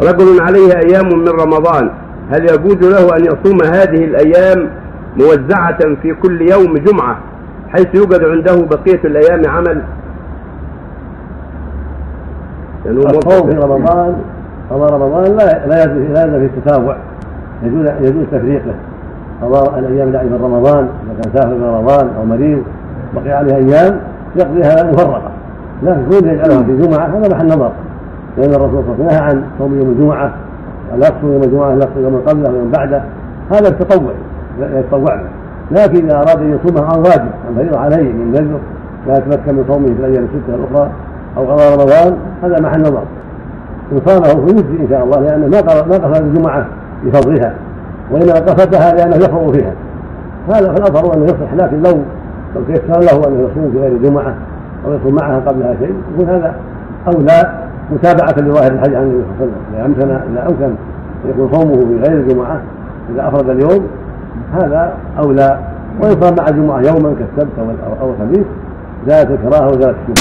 رجل عليه أيام من رمضان. هل يجوز له أن يصوم هذه الأيام موزعة في كل يوم جمعة حيث يوجد عنده بقية الأيام عمل؟ يعني الصوم في رمضان قضاء رمضان لا لا لا يجوز في التتابع. يجوز يجوز تفريقه. قضاء الأيام التي من رمضان إذا كان سافر في رمضان أو مريض بقي عليه أيام يقضيها مفرقة. لكن كون يجعلها في جمعة هذا محل نظر. لأن الرسول صلى الله عليه وسلم نهى عن صوم يوم الجمعة لا يقصر يوم الجمعة لا يوم قبله ويوم بعده. هذا التطوع يتطوع لكن إذا أراد أن يصومها عن واجب عن فريضة عليه من نذر لا يتمكن من صومه في الأيام الستة الأخرى أو قضاء رمضان هذا محل نظر. ان صامه فيجزي إن شاء الله لأنه ما ما قصد الجمعة بفضلها وإنما قصدها لأنه يفرغ فيها. هذا فالاظهر أنه يصلح لكن لو لو تيسر له أنه يصوم في غير الجمعة أو يصوم معها قبلها شيء يكون هذا أولى متابعة لظاهر الحج عن النبي صلى الله عليه وسلم. اذا امكن إذا امكن ان يكون صومه في غير الجمعة إذا أفرد اليوم هذا أولى. ويصام مع الجمعة يوما كالسبت أو الخميس زادت الكراهه وزادت الشبهه